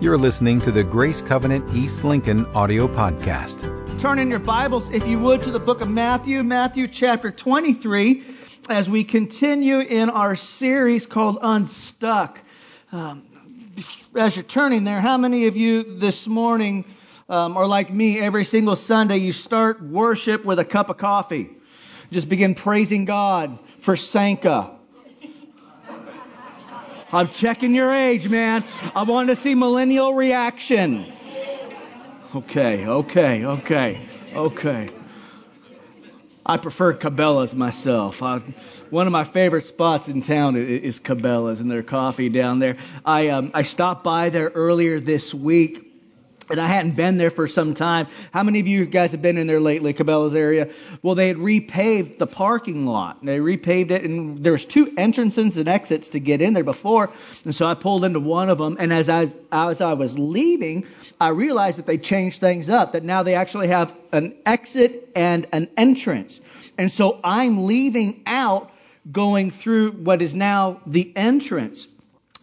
You're listening to the Grace Covenant East Lincoln audio podcast. Turn in your Bibles, if you would, to the book of Matthew, Matthew chapter 23, as we continue in our series called Unstuck. Um, as you're turning there, how many of you this morning um, are like me? Every single Sunday, you start worship with a cup of coffee. Just begin praising God for Sanka I'm checking your age, man. I want to see millennial reaction. Okay, okay, okay, okay. I prefer Cabela's myself. I, one of my favorite spots in town is, Cabela's and their coffee down there. I um, I stopped by there earlier this week and I hadn't been there for some time. How many of you guys have been in there lately, Cabela's area? Well, they had repaved the parking lot. They repaved it, and there was two entrances and exits to get in there before. And so I pulled into one of them, and as I was, as I was leaving, I realized that they changed things up. That now they actually have an exit and an entrance. And so I'm leaving out, going through what is now the entrance.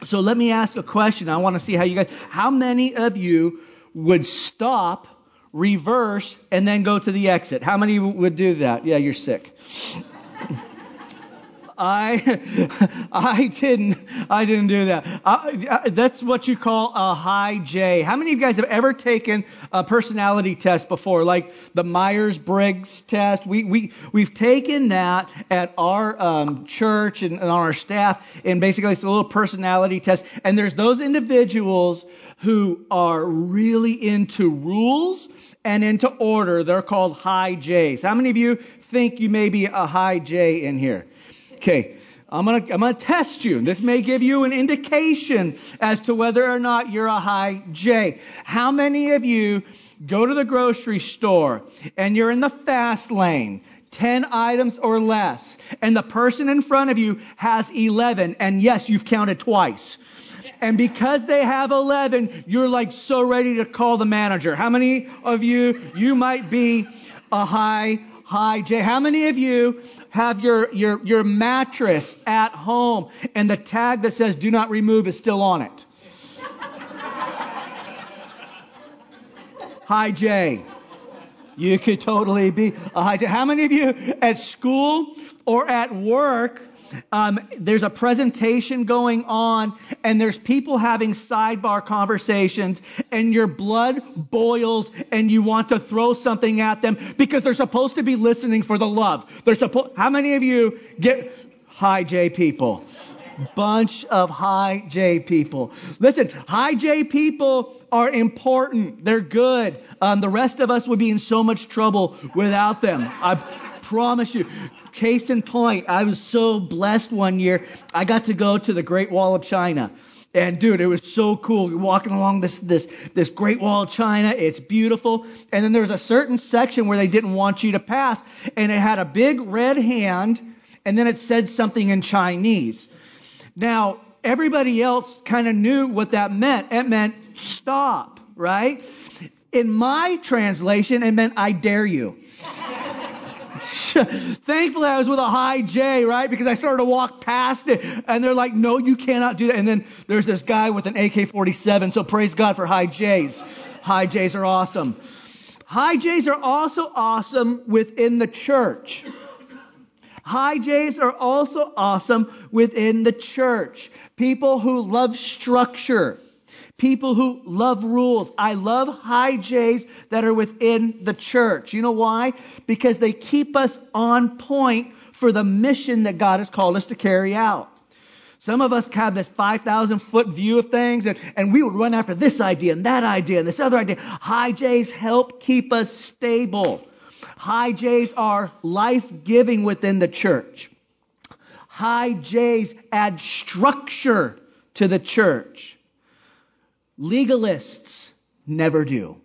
So let me ask a question. I want to see how you guys. How many of you would stop, reverse, and then go to the exit. How many would do that? Yeah, you're sick. I I didn't I didn't do that. I, I, that's what you call a high J. How many of you guys have ever taken a personality test before, like the Myers Briggs test? We we we've taken that at our um, church and, and on our staff, and basically it's a little personality test. And there's those individuals who are really into rules and into order. They're called high J's. How many of you think you may be a high J in here? Okay. I'm gonna, I'm gonna test you. This may give you an indication as to whether or not you're a high J. How many of you go to the grocery store and you're in the fast lane? 10 items or less, and the person in front of you has 11, and yes, you've counted twice. And because they have 11, you're like so ready to call the manager. How many of you, you might be a high, high Jay. How many of you have your, your, your mattress at home and the tag that says do not remove is still on it? Hi, J. You could totally be a high J. How many of you at school or at work um, there's a presentation going on, and there's people having sidebar conversations, and your blood boils, and you want to throw something at them because they're supposed to be listening for the love. They're supposed. How many of you get high J people? Bunch of high J people. Listen, high J people are important. They're good. Um, the rest of us would be in so much trouble without them. I promise you. Case in point, I was so blessed one year. I got to go to the Great Wall of China. And dude, it was so cool. You're walking along this, this, this Great Wall of China. It's beautiful. And then there was a certain section where they didn't want you to pass. And it had a big red hand. And then it said something in Chinese. Now, everybody else kind of knew what that meant. It meant stop, right? In my translation, it meant I dare you. Thankfully, I was with a high J, right? Because I started to walk past it, and they're like, "No, you cannot do that." And then there's this guy with an AK-47. So praise God for high J's. High J's are awesome. High J's are also awesome within the church. High J's are also awesome within the church. People who love structure people who love rules. I love high J's that are within the church. You know why? Because they keep us on point for the mission that God has called us to carry out. Some of us have this 5,000 foot view of things and, and we would run after this idea and that idea and this other idea. High J's help keep us stable. High J's are life giving within the church. High J's add structure to the church. Legalists never do.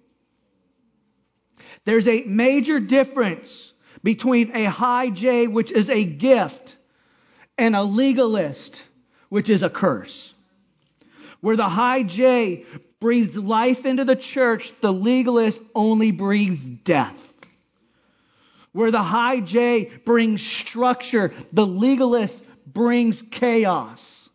There's a major difference between a high J, which is a gift, and a legalist, which is a curse. Where the high J breathes life into the church, the legalist only breathes death. Where the high J brings structure, the legalist brings chaos.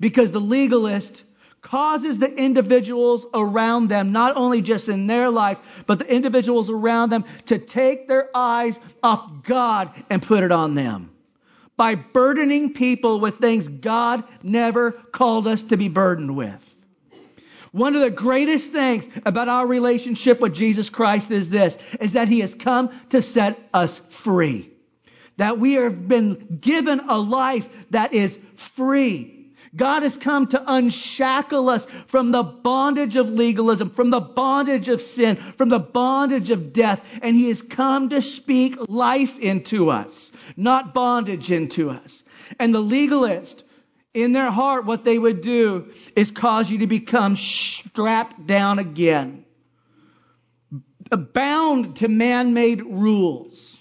Because the legalist causes the individuals around them, not only just in their life, but the individuals around them to take their eyes off God and put it on them. By burdening people with things God never called us to be burdened with. One of the greatest things about our relationship with Jesus Christ is this, is that He has come to set us free. That we have been given a life that is free. God has come to unshackle us from the bondage of legalism, from the bondage of sin, from the bondage of death, and He has come to speak life into us, not bondage into us. And the legalist, in their heart, what they would do is cause you to become strapped down again, bound to man-made rules.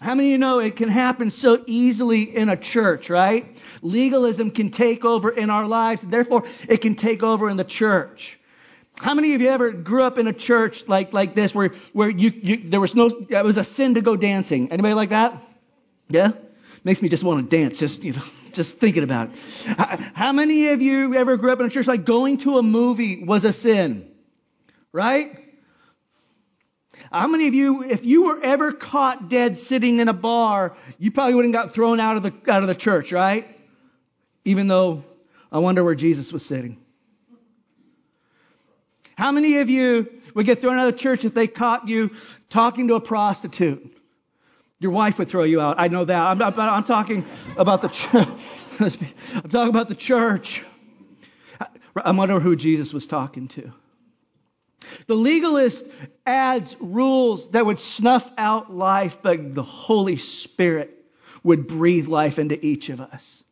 How many of you know it can happen so easily in a church, right? Legalism can take over in our lives, and therefore it can take over in the church. How many of you ever grew up in a church like, like this where, where you, you, there was no, it was a sin to go dancing? Anybody like that? Yeah? Makes me just want to dance, just, you know, just thinking about it. How many of you ever grew up in a church like going to a movie was a sin? Right? How many of you, if you were ever caught dead sitting in a bar, you probably wouldn't got thrown out of the out of the church, right? Even though I wonder where Jesus was sitting. How many of you would get thrown out of the church if they caught you talking to a prostitute? Your wife would throw you out. I know that. I'm, I'm, I'm talking about the church. I'm talking about the church. I wonder who Jesus was talking to. The legalist adds rules that would snuff out life, but the Holy Spirit would breathe life into each of us.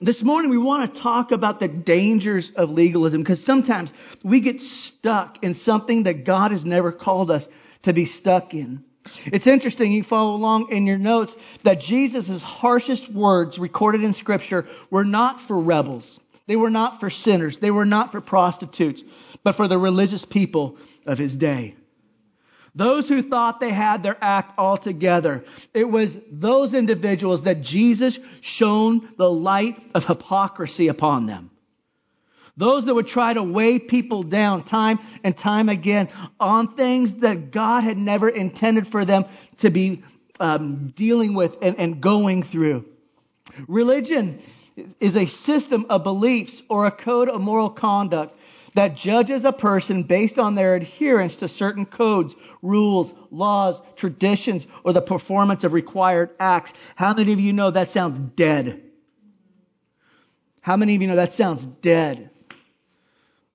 This morning we want to talk about the dangers of legalism because sometimes we get stuck in something that God has never called us to be stuck in. It's interesting, you follow along in your notes, that Jesus' harshest words recorded in Scripture were not for rebels. They were not for sinners. They were not for prostitutes, but for the religious people of his day. Those who thought they had their act all together. It was those individuals that Jesus shone the light of hypocrisy upon them. Those that would try to weigh people down time and time again on things that God had never intended for them to be um, dealing with and, and going through. Religion is a system of beliefs or a code of moral conduct that judges a person based on their adherence to certain codes, rules, laws, traditions, or the performance of required acts. How many of you know that sounds dead? How many of you know that sounds dead?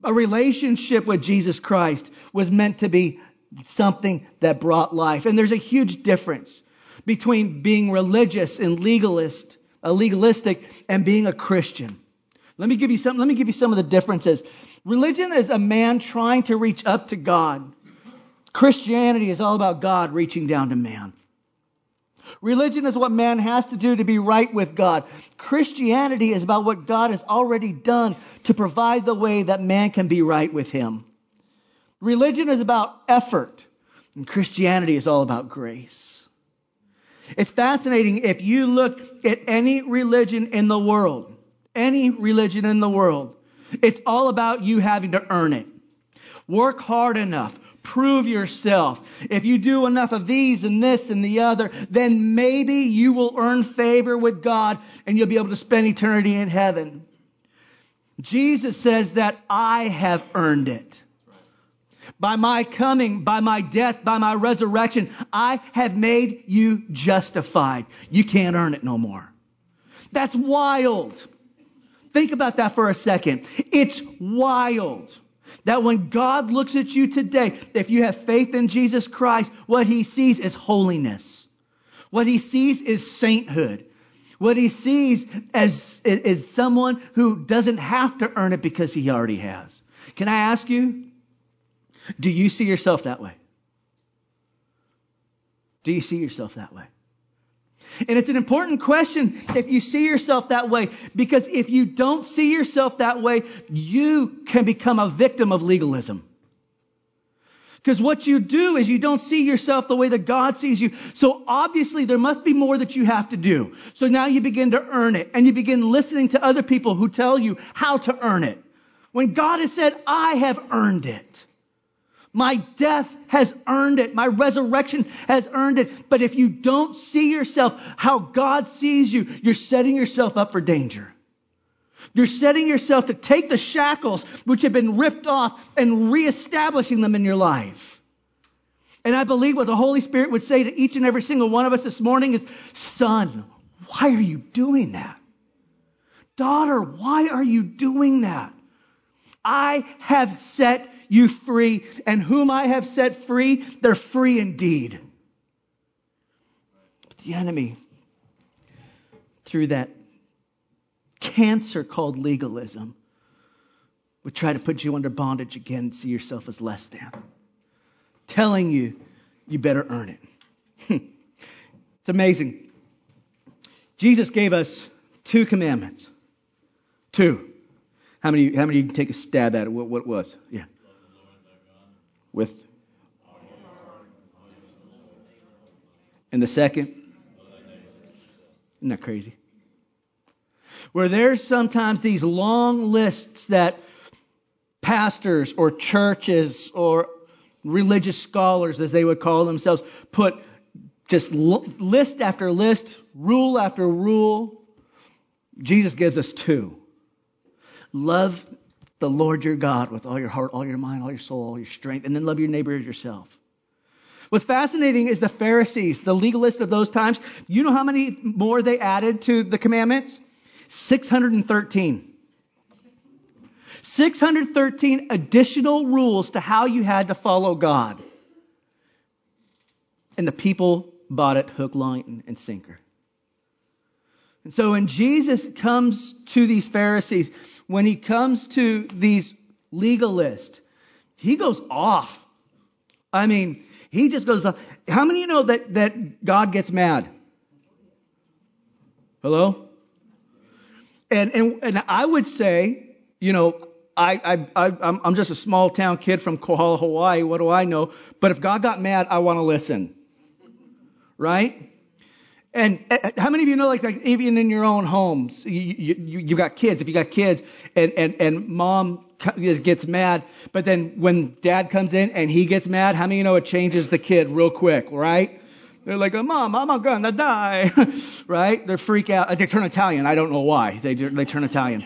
A relationship with Jesus Christ was meant to be something that brought life. And there's a huge difference between being religious and legalist a legalistic, and being a Christian. Let me give you some, let me give you some of the differences. Religion is a man trying to reach up to God. Christianity is all about God reaching down to man. Religion is what man has to do to be right with God. Christianity is about what God has already done to provide the way that man can be right with him. Religion is about effort, and Christianity is all about grace. It's fascinating if you look at any religion in the world, any religion in the world, it's all about you having to earn it. Work hard enough. Prove yourself. If you do enough of these and this and the other, then maybe you will earn favor with God and you'll be able to spend eternity in heaven. Jesus says that I have earned it. By my coming, by my death, by my resurrection, I have made you justified. You can't earn it no more. That's wild. Think about that for a second. It's wild that when God looks at you today, if you have faith in Jesus Christ, what he sees is holiness. What he sees is sainthood. What he sees as is someone who doesn't have to earn it because he already has. Can I ask you, do you see yourself that way? Do you see yourself that way? And it's an important question if you see yourself that way, because if you don't see yourself that way, you can become a victim of legalism. Because what you do is you don't see yourself the way that God sees you. So obviously there must be more that you have to do. So now you begin to earn it and you begin listening to other people who tell you how to earn it. When God has said, I have earned it. My death has earned it. My resurrection has earned it. But if you don't see yourself how God sees you, you're setting yourself up for danger. You're setting yourself to take the shackles which have been ripped off and reestablishing them in your life. And I believe what the Holy Spirit would say to each and every single one of us this morning is, son, why are you doing that? Daughter, why are you doing that? I have set you free, and whom I have set free, they're free indeed. But the enemy, through that cancer called legalism, would try to put you under bondage again and see yourself as less than, telling you you better earn it. it's amazing. Jesus gave us two commandments. Two. How many? How many you can take a stab at it? What, what was? Yeah with. And the second, isn't that crazy? Where there's sometimes these long lists that pastors or churches or religious scholars, as they would call themselves, put just list after list, rule after rule. Jesus gives us two. Love the Lord your God with all your heart, all your mind, all your soul, all your strength, and then love your neighbor as yourself. What's fascinating is the Pharisees, the legalists of those times. You know how many more they added to the commandments? 613. 613 additional rules to how you had to follow God. And the people bought it hook, line, and sinker. And so when Jesus comes to these Pharisees, when he comes to these legalists, he goes off. I mean, he just goes off. How many of you know that, that God gets mad? Hello? And, and, and I would say, you know, I, I, I, I'm just a small town kid from Kohala, Hawaii. What do I know? But if God got mad, I want to listen. Right? And uh, how many of you know, like, like even in your own homes, you, you, you've got kids. If you got kids, and, and, and mom gets mad, but then when dad comes in and he gets mad, how many of you know it changes the kid real quick, right? They're like, Mom, I'm gonna die, right? They freak out. They turn Italian. I don't know why. They, they turn Italian.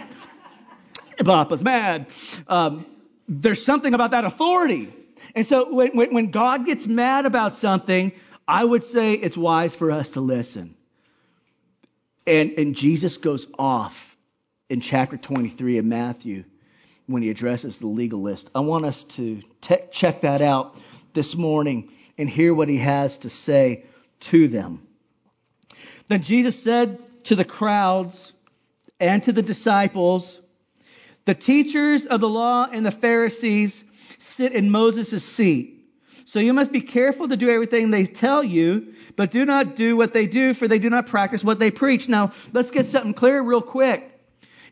Papa's mad. Um, there's something about that authority. And so when, when, when God gets mad about something, I would say it's wise for us to listen. And, and Jesus goes off in chapter 23 of Matthew when he addresses the legalist. I want us to te- check that out this morning and hear what he has to say to them. Then Jesus said to the crowds and to the disciples, The teachers of the law and the Pharisees sit in Moses' seat. So you must be careful to do everything they tell you, but do not do what they do, for they do not practice what they preach. Now, let's get something clear real quick.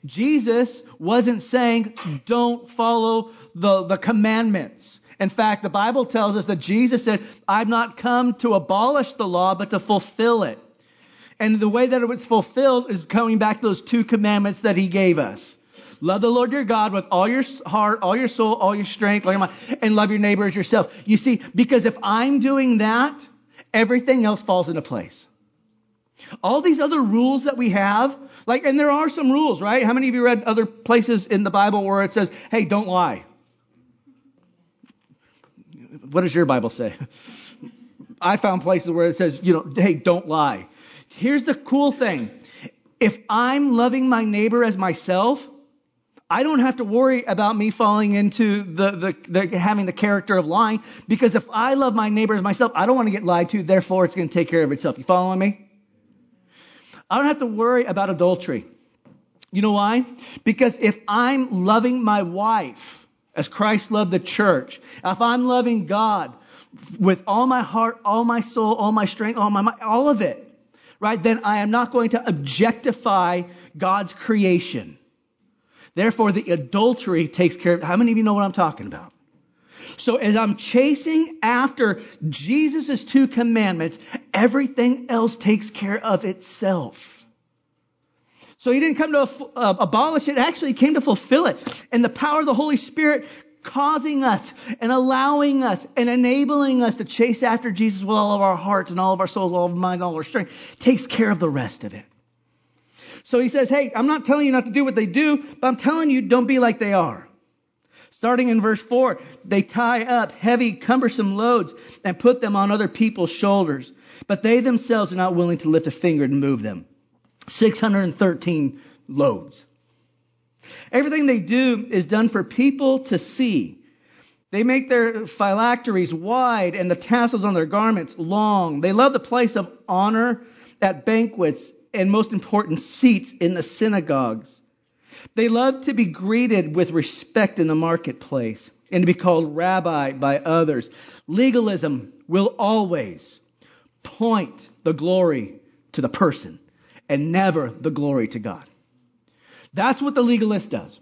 Jesus wasn't saying don't follow the, the commandments. In fact, the Bible tells us that Jesus said, I've not come to abolish the law, but to fulfill it. And the way that it was fulfilled is coming back to those two commandments that he gave us. Love the Lord your God with all your heart, all your soul, all your strength, all your mind, and love your neighbor as yourself. You see, because if I'm doing that, everything else falls into place. All these other rules that we have, like, and there are some rules, right? How many of you read other places in the Bible where it says, hey, don't lie? What does your Bible say? I found places where it says, you know, hey, don't lie. Here's the cool thing. If I'm loving my neighbor as myself, I don't have to worry about me falling into the, the, the, having the character of lying because if I love my neighbor as myself, I don't want to get lied to. Therefore, it's going to take care of itself. You following me? I don't have to worry about adultery. You know why? Because if I'm loving my wife as Christ loved the church, if I'm loving God with all my heart, all my soul, all my strength, all my all of it, right? Then I am not going to objectify God's creation. Therefore, the adultery takes care of. How many of you know what I'm talking about? So as I'm chasing after Jesus' two commandments, everything else takes care of itself. So he didn't come to uh, abolish it, actually he came to fulfill it. And the power of the Holy Spirit causing us and allowing us and enabling us to chase after Jesus with all of our hearts and all of our souls, all of our mind, all of our strength, takes care of the rest of it. So he says, hey, I'm not telling you not to do what they do, but I'm telling you don't be like they are. Starting in verse 4, they tie up heavy, cumbersome loads and put them on other people's shoulders, but they themselves are not willing to lift a finger to move them. 613 loads. Everything they do is done for people to see. They make their phylacteries wide and the tassels on their garments long. They love the place of honor at banquets and most important seats in the synagogues. They love to be greeted with respect in the marketplace and to be called rabbi by others. Legalism will always point the glory to the person and never the glory to God. That's what the legalist does.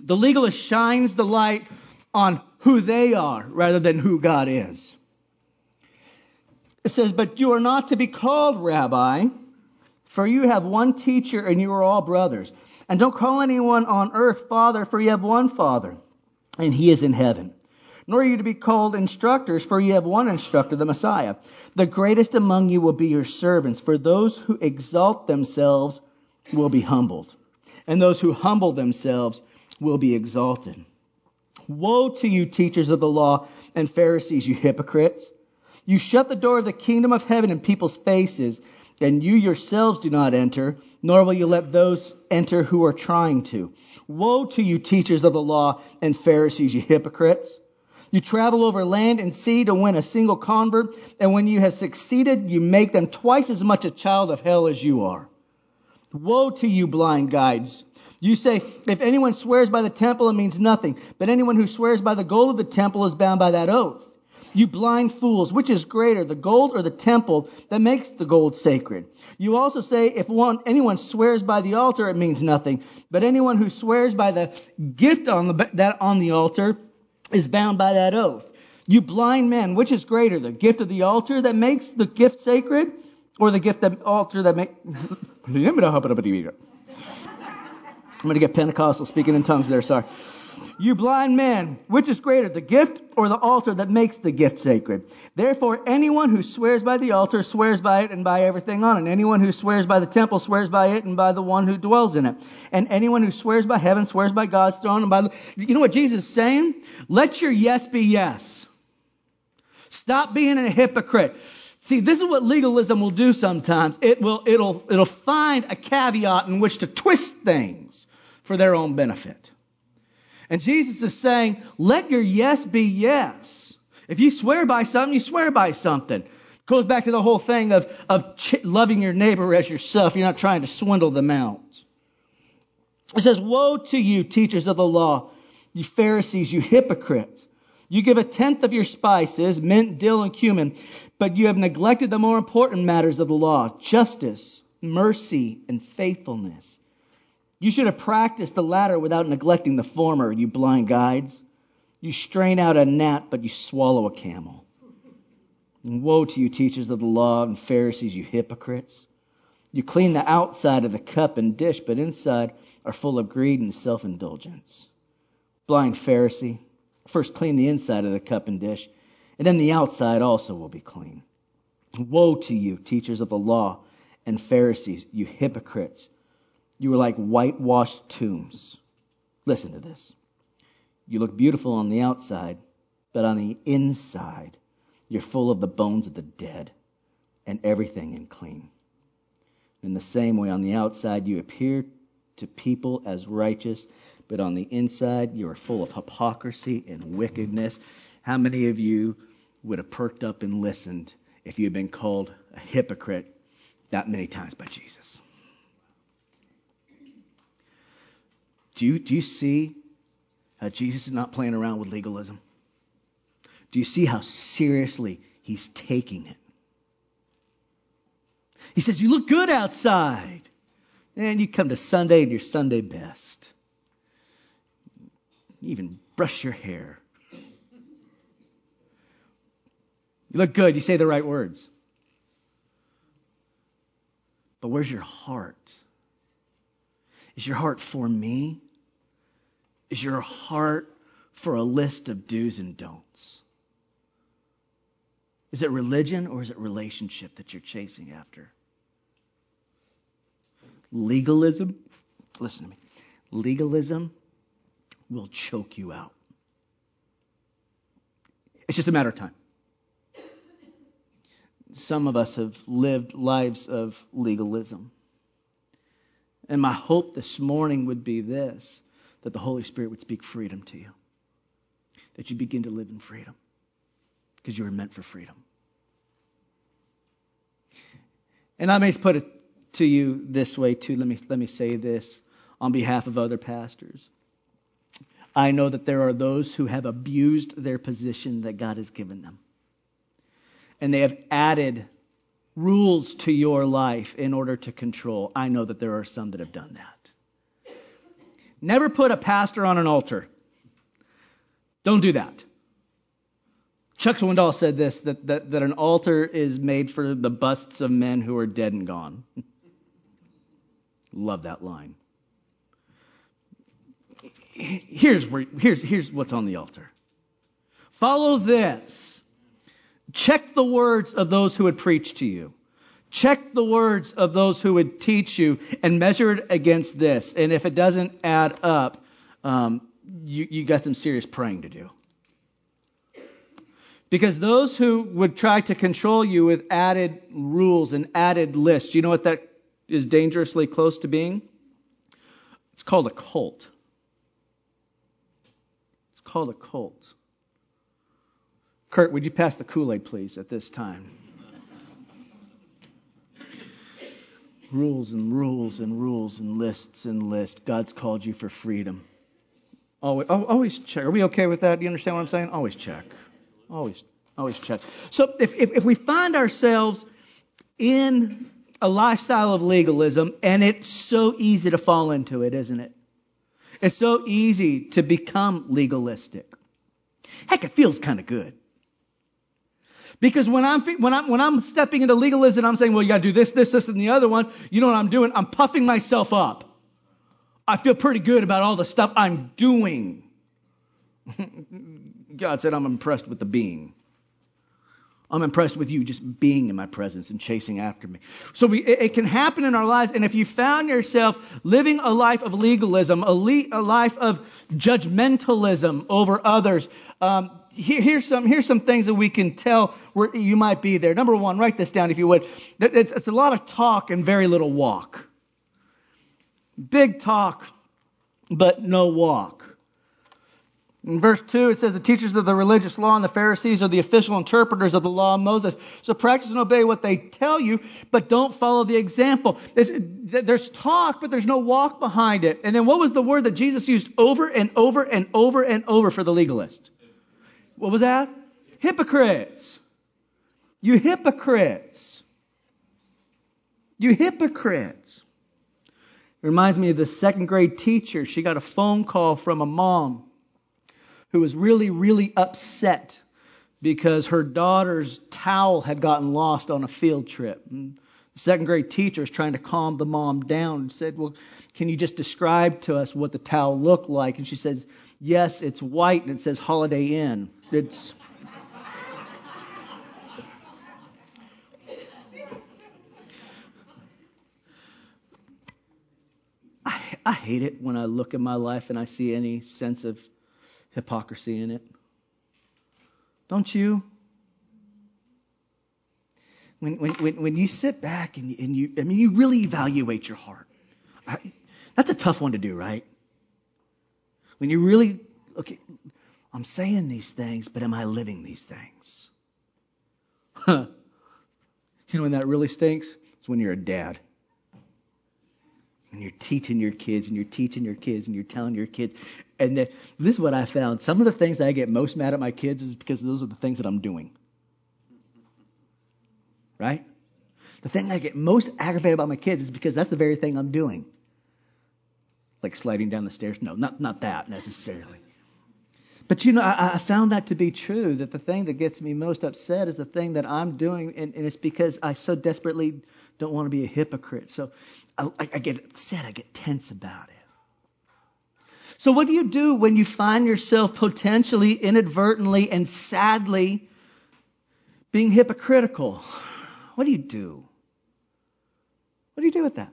The legalist shines the light on who they are rather than who God is. It says, But you are not to be called rabbi, for you have one teacher and you are all brothers. And don't call anyone on earth father, for you have one father, and he is in heaven. Nor are you to be called instructors, for you have one instructor, the Messiah. The greatest among you will be your servants, for those who exalt themselves will be humbled and those who humble themselves will be exalted. Woe to you, teachers of the law and Pharisees, you hypocrites! You shut the door of the kingdom of heaven in people's faces, and you yourselves do not enter, nor will you let those enter who are trying to. Woe to you, teachers of the law and Pharisees, you hypocrites! You travel over land and sea to win a single convert, and when you have succeeded, you make them twice as much a child of hell as you are. Woe to you, blind guides! You say, if anyone swears by the temple, it means nothing. But anyone who swears by the gold of the temple is bound by that oath. You blind fools, which is greater, the gold or the temple that makes the gold sacred? You also say, if one, anyone swears by the altar, it means nothing. But anyone who swears by the gift on the, that on the altar is bound by that oath. You blind men, which is greater, the gift of the altar that makes the gift sacred, or the gift that altar that makes I'm going to get Pentecostal speaking in tongues there, sorry. You blind man, which is greater, the gift or the altar that makes the gift sacred? Therefore, anyone who swears by the altar swears by it and by everything on it. Anyone who swears by the temple swears by it and by the one who dwells in it. And anyone who swears by heaven swears by God's throne and by the, you know what Jesus is saying? Let your yes be yes. Stop being a hypocrite. See, this is what legalism will do sometimes. It will, it'll, it'll find a caveat in which to twist things for their own benefit. And Jesus is saying, let your yes be yes. If you swear by something, you swear by something. It goes back to the whole thing of, of ch- loving your neighbor as yourself. You're not trying to swindle them out. It says, woe to you, teachers of the law, you Pharisees, you hypocrites. You give a tenth of your spices, mint, dill, and cumin, but you have neglected the more important matters of the law justice, mercy, and faithfulness. You should have practiced the latter without neglecting the former, you blind guides. You strain out a gnat, but you swallow a camel. And woe to you, teachers of the law and Pharisees, you hypocrites. You clean the outside of the cup and dish, but inside are full of greed and self indulgence. Blind Pharisee, first clean the inside of the cup and dish, and then the outside also will be clean. Woe to you, teachers of the law and Pharisees, you hypocrites! You are like whitewashed tombs. Listen to this. You look beautiful on the outside, but on the inside, you're full of the bones of the dead and everything unclean. In the same way, on the outside, you appear to people as righteous, but on the inside, you are full of hypocrisy and wickedness. How many of you would have perked up and listened if you had been called a hypocrite that many times by Jesus? Do you, do you see how Jesus is not playing around with legalism? Do you see how seriously he's taking it? He says, You look good outside. And you come to Sunday in your Sunday best. You even brush your hair. You look good, you say the right words. But where's your heart? Is your heart for me? Is your heart for a list of do's and don'ts? Is it religion or is it relationship that you're chasing after? Legalism, listen to me, legalism will choke you out. It's just a matter of time. Some of us have lived lives of legalism. And my hope this morning would be this that the Holy Spirit would speak freedom to you, that you begin to live in freedom because you were meant for freedom. And I may put it to you this way too. Let me let me say this on behalf of other pastors. I know that there are those who have abused their position that God has given them. And they have added rules to your life in order to control. I know that there are some that have done that. Never put a pastor on an altar. Don't do that. Chuck Swindoll said this that, that, that an altar is made for the busts of men who are dead and gone. Love that line. Here's, where, here's, here's what's on the altar. Follow this. Check the words of those who would preach to you. Check the words of those who would teach you and measure it against this. And if it doesn't add up, um, you, you got some serious praying to do. Because those who would try to control you with added rules and added lists, you know what that is dangerously close to being? It's called a cult. It's called a cult. Kurt, would you pass the Kool Aid, please, at this time? Rules and rules and rules and lists and lists. God's called you for freedom. Always, always check. Are we okay with that? Do you understand what I'm saying? Always check. Always, always check. So if, if, if we find ourselves in a lifestyle of legalism, and it's so easy to fall into it, isn't it? It's so easy to become legalistic. Heck, it feels kind of good. Because when I'm, when I'm, when I'm stepping into legalism, I'm saying, well, you gotta do this, this, this, and the other one. You know what I'm doing? I'm puffing myself up. I feel pretty good about all the stuff I'm doing. God said, I'm impressed with the being. I'm impressed with you just being in my presence and chasing after me. So we, it, can happen in our lives. And if you found yourself living a life of legalism, a, le, a life of judgmentalism over others, um, here, here's some here's some things that we can tell where you might be there. Number one, write this down if you would. It's, it's a lot of talk and very little walk. Big talk, but no walk. In verse 2, it says, The teachers of the religious law and the Pharisees are the official interpreters of the law of Moses. So practice and obey what they tell you, but don't follow the example. There's, there's, talk, but there's no walk behind it. And then what was the word that Jesus used over and over and over and over for the legalist? What was that? Hypocrites. You hypocrites. You hypocrites. It reminds me of the second grade teacher. She got a phone call from a mom who was really, really upset because her daughter's towel had gotten lost on a field trip. And the second grade teacher is trying to calm the mom down and said, Well, can you just describe to us what the towel looked like? And she says, Yes, it's white and it says Holiday Inn. It's. I, I hate it when I look at my life and I see any sense of hypocrisy in it. Don't you? When, when, when, you sit back and, and you, I mean, you really evaluate your heart. I, that's a tough one to do, right? When you really, okay, I'm saying these things, but am I living these things? Huh. You know when that really stinks? It's when you're a dad. And you're teaching your kids, and you're teaching your kids, and you're telling your kids, and this is what I found. Some of the things that I get most mad at my kids is because those are the things that I'm doing. Right? The thing I get most aggravated about my kids is because that's the very thing I'm doing. Like sliding down the stairs. No, not, not that necessarily. But you know, I, I, found that to be true, that the thing that gets me most upset is the thing that I'm doing, and, and it's because I so desperately don't want to be a hypocrite. So I, I get upset. I get tense about it. So what do you do when you find yourself potentially, inadvertently, and sadly being hypocritical? What do you do? What do you do with that?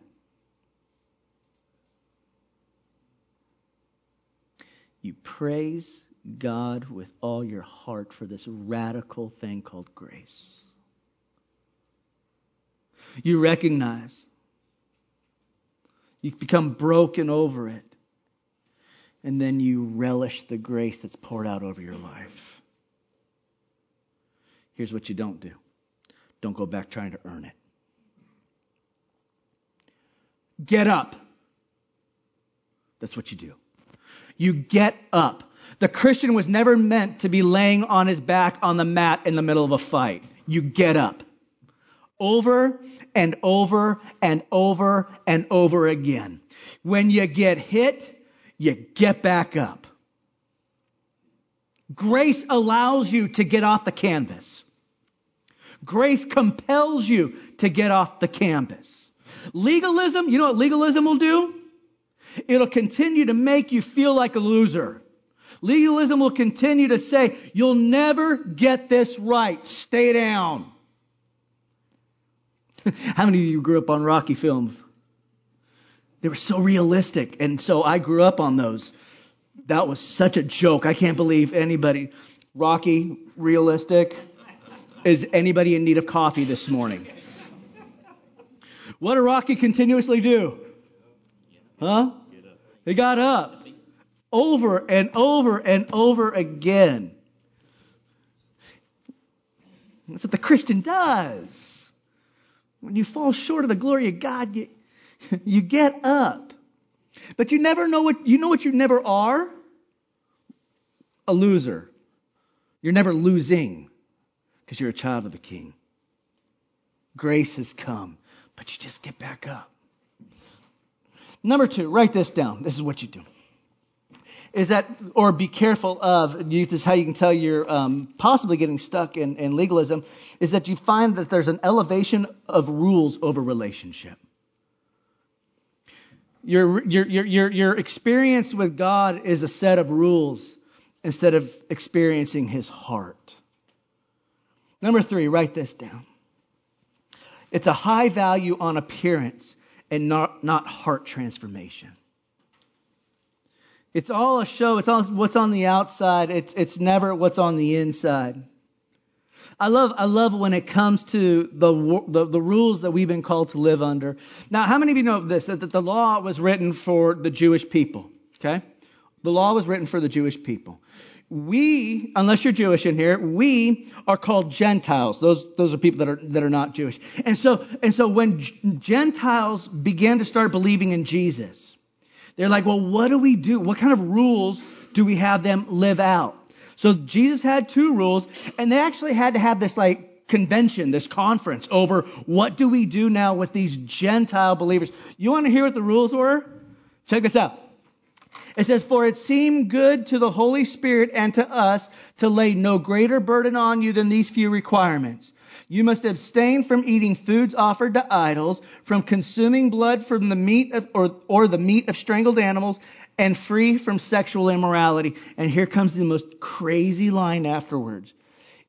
You praise God with all your heart for this radical thing called grace. You recognize. You become broken over it. And then you relish the grace that's poured out over your life. Here's what you don't do don't go back trying to earn it. Get up. That's what you do. You get up. The Christian was never meant to be laying on his back on the mat in the middle of a fight. You get up. Over and over and over and over again. When you get hit, you get back up. Grace allows you to get off the canvas. Grace compels you to get off the canvas. Legalism, you know what legalism will do? It'll continue to make you feel like a loser. Legalism will continue to say, you'll never get this right. Stay down. How many of you grew up on Rocky films? They were so realistic. And so I grew up on those. That was such a joke. I can't believe anybody. Rocky, realistic. Is anybody in need of coffee this morning? What did Rocky continuously do? Huh? He got up over and over and over again. That's what the Christian does. When you fall short of the glory of God, you, you get up. But you never know what, you know what you never are? A loser. You're never losing because you're a child of the King. Grace has come, but you just get back up. Number two, write this down. This is what you do. Is that, or be careful of, this is how you can tell you're um, possibly getting stuck in, in legalism, is that you find that there's an elevation of rules over relationship. Your, your, your, your, experience with God is a set of rules instead of experiencing His heart. Number three, write this down. It's a high value on appearance and not, not heart transformation. It's all a show. It's all what's on the outside. It's, it's never what's on the inside. I love, I love when it comes to the, the, the, rules that we've been called to live under. Now, how many of you know this? That the law was written for the Jewish people. Okay? The law was written for the Jewish people. We, unless you're Jewish in here, we are called Gentiles. Those, those are people that are, that are not Jewish. And so, and so when Gentiles began to start believing in Jesus, they're like, well, what do we do? What kind of rules do we have them live out? So Jesus had two rules, and they actually had to have this like convention, this conference over what do we do now with these Gentile believers. You want to hear what the rules were? Check this out. It says, For it seemed good to the Holy Spirit and to us to lay no greater burden on you than these few requirements. You must abstain from eating foods offered to idols, from consuming blood from the meat of, or, or the meat of strangled animals, and free from sexual immorality. And here comes the most crazy line afterwards.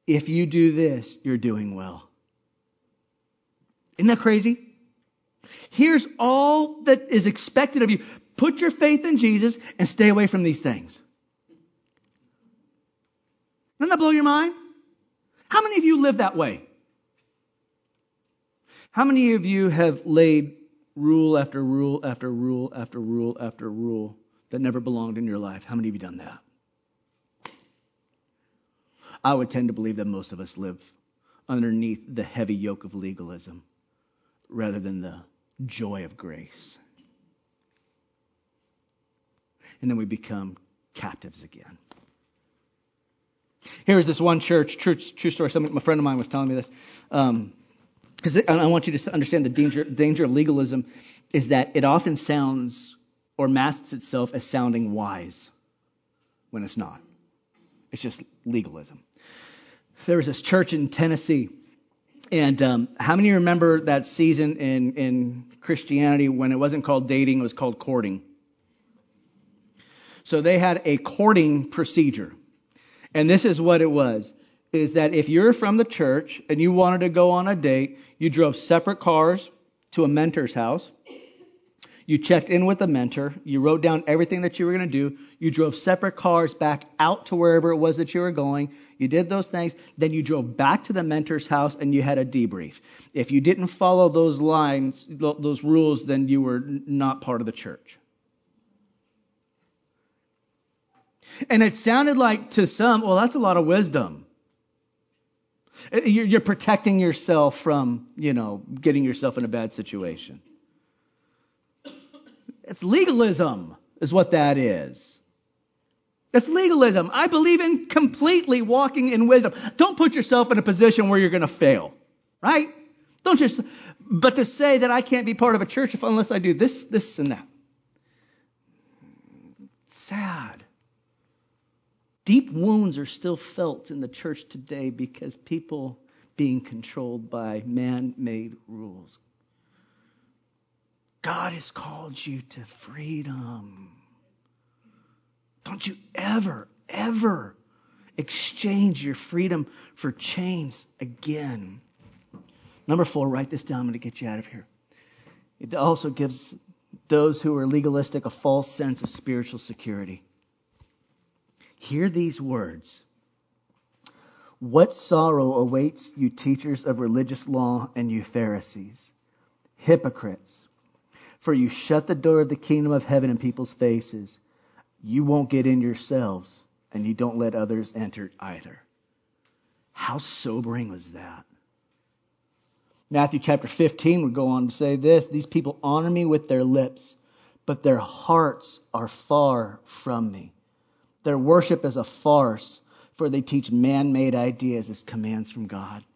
If you do this, you're doing well. Isn't that crazy? Here's all that is expected of you. Put your faith in Jesus and stay away from these things. Doesn't that blow your mind? How many of you live that way? How many of you have laid rule after rule after rule after rule after rule that never belonged in your life? How many of you done that? I would tend to believe that most of us live underneath the heavy yoke of legalism rather than the joy of grace and then we become captives again. Here was this one church, true, true story. Some, my friend of mine was telling me this. Because um, I want you to understand the danger, danger of legalism is that it often sounds or masks itself as sounding wise when it's not. It's just legalism. There was this church in Tennessee And um, how many remember that season in, in Christianity when it wasn't called dating, it was called courting? So they had a courting procedure. And this is what it was is that if you're from the church and you wanted to go on a date, you drove separate cars to a mentor's house. You checked in with the mentor. You wrote down everything that you were going to do. You drove separate cars back out to wherever it was that you were going. You did those things. Then you drove back to the mentor's house and you had a debrief. If you didn't follow those lines, those rules, then you were not part of the church. And it sounded like to some, well, that's a lot of wisdom. Eh, you're protecting yourself from, you know, getting yourself in a bad situation. It's legalism, is what that is. It's legalism. I believe in completely walking in wisdom. Don't put yourself in a position where you're going to fail, right? Don't just, but to say that I can't be part of a church if unless I do this, this, and that. Sad. Deep wounds are still felt in the church today because people being controlled by man made rules. God has called you to freedom. Don't you ever, ever exchange your freedom for chains again. Number four, write this down. I'm going to get you out of here. It also gives those who are legalistic a false sense of spiritual security. Hear these words. What sorrow awaits you, teachers of religious law, and you, Pharisees, hypocrites! For you shut the door of the kingdom of heaven in people's faces. You won't get in yourselves, and you don't let others enter either. How sobering was that? Matthew chapter 15 would go on to say this These people honor me with their lips, but their hearts are far from me. Their worship is a farce, for they teach man made ideas as commands from God.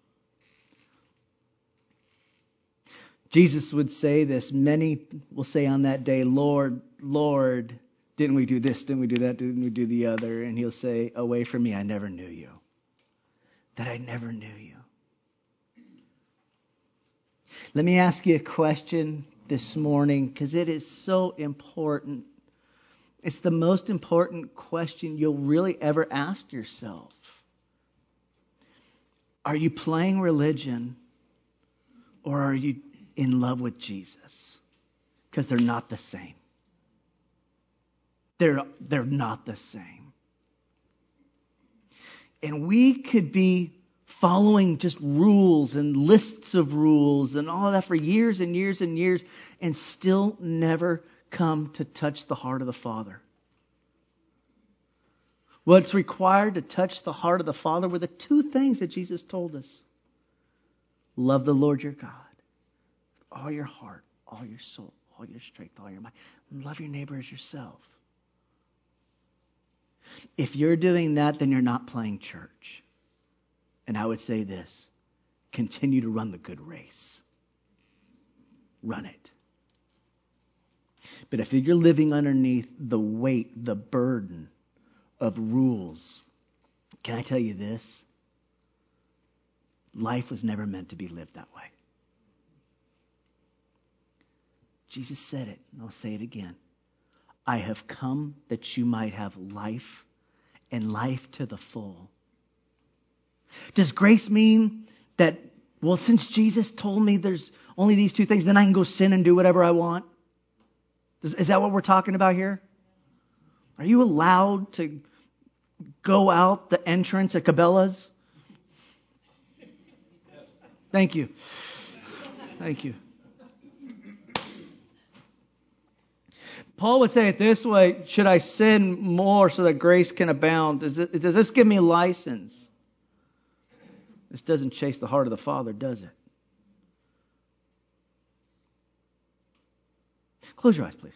Jesus would say this. Many will say on that day, Lord, Lord, didn't we do this? Didn't we do that? Didn't we do the other? And he'll say, Away from me, I never knew you. That I never knew you. Let me ask you a question this morning because it is so important it's the most important question you'll really ever ask yourself. Are you playing religion or are you in love with Jesus? Because they're not the same. They're, they're not the same. And we could be following just rules and lists of rules and all of that for years and years and years and still never come to touch the heart of the Father. What's required to touch the heart of the Father were the two things that Jesus told us love the Lord your God, all your heart, all your soul, all your strength, all your mind. Love your neighbor as yourself. If you're doing that, then you're not playing church. And I would say this continue to run the good race. Run it. But if you're living underneath the weight, the burden of rules, can I tell you this? Life was never meant to be lived that way. Jesus said it, and I'll say it again. I have come that you might have life and life to the full. Does grace mean that, well, since Jesus told me there's only these two things, then I can go sin and do whatever I want? Is, that what we're talking about here? Are you allowed to go out the entrance at Cabela's? Thank you. Thank you. Paul would say it this way Should I sin more so that grace can abound? Does, it, does this give me license? This doesn't chase the heart of the Father, does it? Close your eyes, please.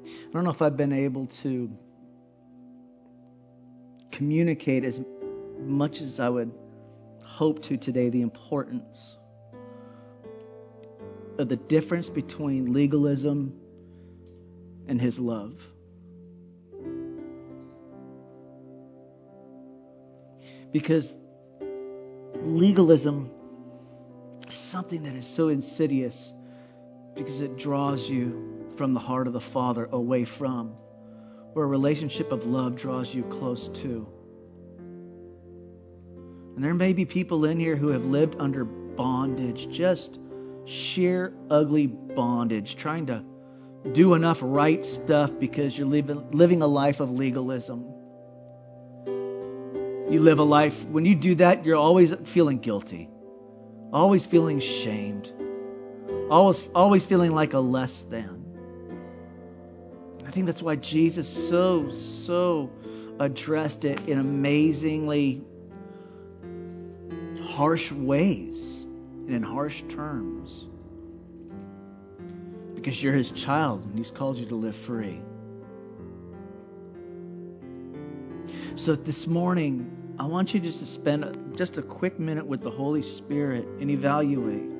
I don't know if I've been able to communicate as much as I would hope to today the importance of the difference between legalism and His love. Because legalism is something that is so insidious because it draws you from the heart of the Father away from, where a relationship of love draws you close to. And there may be people in here who have lived under bondage, just sheer ugly bondage, trying to do enough right stuff because you're living, living a life of legalism. You live a life, when you do that, you're always feeling guilty, always feeling shamed, always, always feeling like a less than. I think that's why Jesus so, so addressed it in amazingly harsh ways and in harsh terms. Because you're his child and he's called you to live free. So this morning, I want you just to spend just a quick minute with the Holy Spirit and evaluate.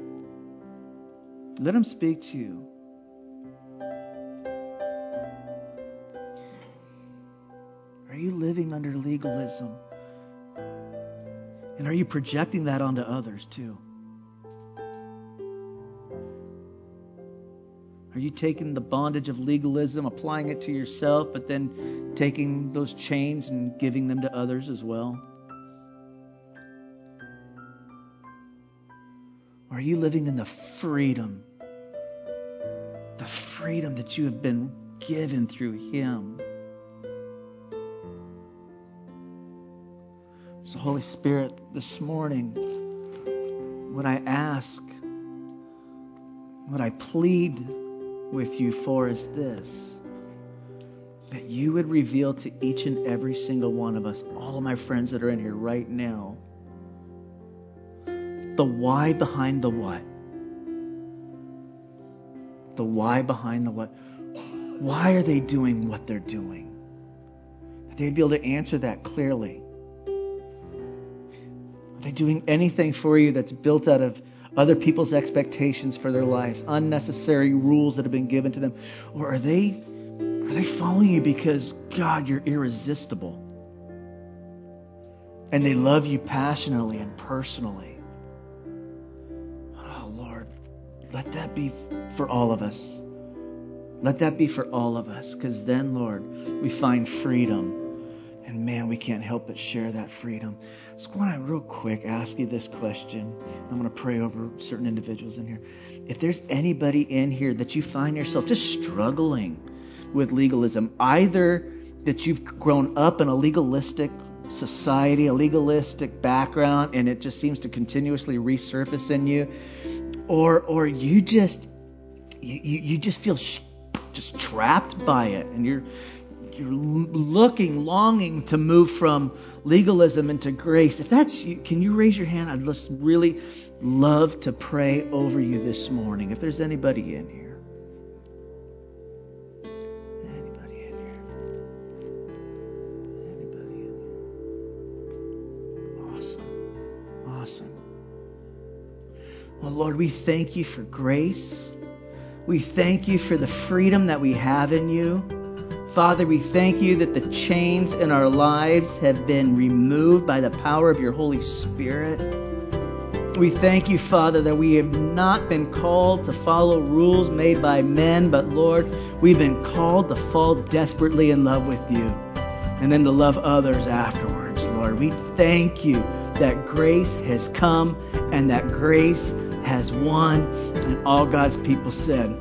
Let him speak to you. You living under legalism? And are you projecting that onto others too? Are you taking the bondage of legalism, applying it to yourself, but then taking those chains and giving them to others as well? Or are you living in the freedom, the freedom that you have been given through Him? Holy Spirit, this morning, what I ask, what I plead with you for is this that you would reveal to each and every single one of us, all of my friends that are in here right now, the why behind the what. The why behind the what. Why are they doing what they're doing? They'd be able to answer that clearly. Doing anything for you that's built out of other people's expectations for their lives, unnecessary rules that have been given to them? Or are they are they following you because God, you're irresistible? And they love you passionately and personally. Oh Lord, let that be for all of us. Let that be for all of us, because then, Lord, we find freedom and man, we can't help but share that freedom. So I want to real quick ask you this question. I'm going to pray over certain individuals in here. If there's anybody in here that you find yourself just struggling with legalism, either that you've grown up in a legalistic society, a legalistic background, and it just seems to continuously resurface in you, or or you just you, you just feel sh- just trapped by it, and you're you're looking, longing to move from legalism into grace, if that's you, can you raise your hand? I'd just really love to pray over you this morning. If there's anybody in here. Anybody in here? Anybody in here? Awesome. Awesome. Well, Lord, we thank you for grace. We thank you for the freedom that we have in you. Father, we thank you that the chains in our lives have been removed by the power of your Holy Spirit. We thank you, Father, that we have not been called to follow rules made by men, but Lord, we've been called to fall desperately in love with you and then to love others afterwards, Lord. We thank you that grace has come and that grace has won, and all God's people said,